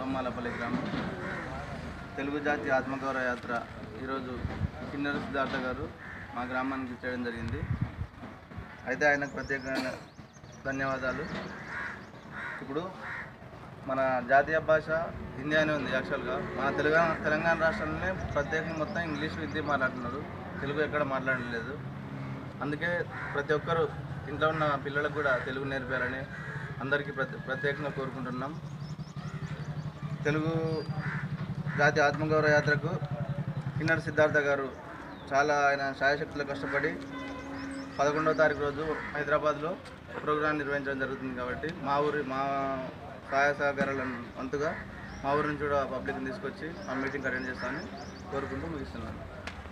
బొమ్మాలపల్లి గ్రామం. తెలుగు జాతి ఆత్మగౌరవ యాత్ర ఈరోజు కిన్నెర సిద్ధార్థ గారు మా గ్రామానికి చేయడం జరిగింది. అయితే ఆయనకు ప్రత్యేకమైన ధన్యవాదాలు. ఇప్పుడు మన జాతీయ భాష హిందీ అని ఉంది యాక్చువల్గా. మన తెలంగాణ తెలంగాణ రాష్ట్రంలోనే ప్రత్యేకంగా మొత్తం ఇంగ్లీష్ హిందీ మాట్లాడుతున్నారు. తెలుగు ఎక్కడ మాట్లాడలేదు. అందుకే ప్రతి ఒక్కరు ఇంట్లో ఉన్న పిల్లలకు కూడా తెలుగు నేర్పాలని అందరికీ ప్రత్యే ప్రత్యేకంగా కోరుకుంటున్నాం. తెలుగు జాతి ఆత్మగౌరవ యాత్రకు కిన్నర్ సిద్ధార్థ గారు చాలా ఆయన సాయశక్తులు కష్టపడి పదకొండవ తారీఖు రోజు హైదరాబాద్లో ప్రోగ్రాం నిర్వహించడం జరుగుతుంది కాబట్టి మా ఊరి మా సహాయ సహకారాలను వంతుగా మా ఊరి నుంచి కూడా పబ్లిక్ని తీసుకొచ్చి ఆ మీటింగ్ అటెండ్ చేస్తామని కోరుకుంటూ ముగిస్తున్నాను.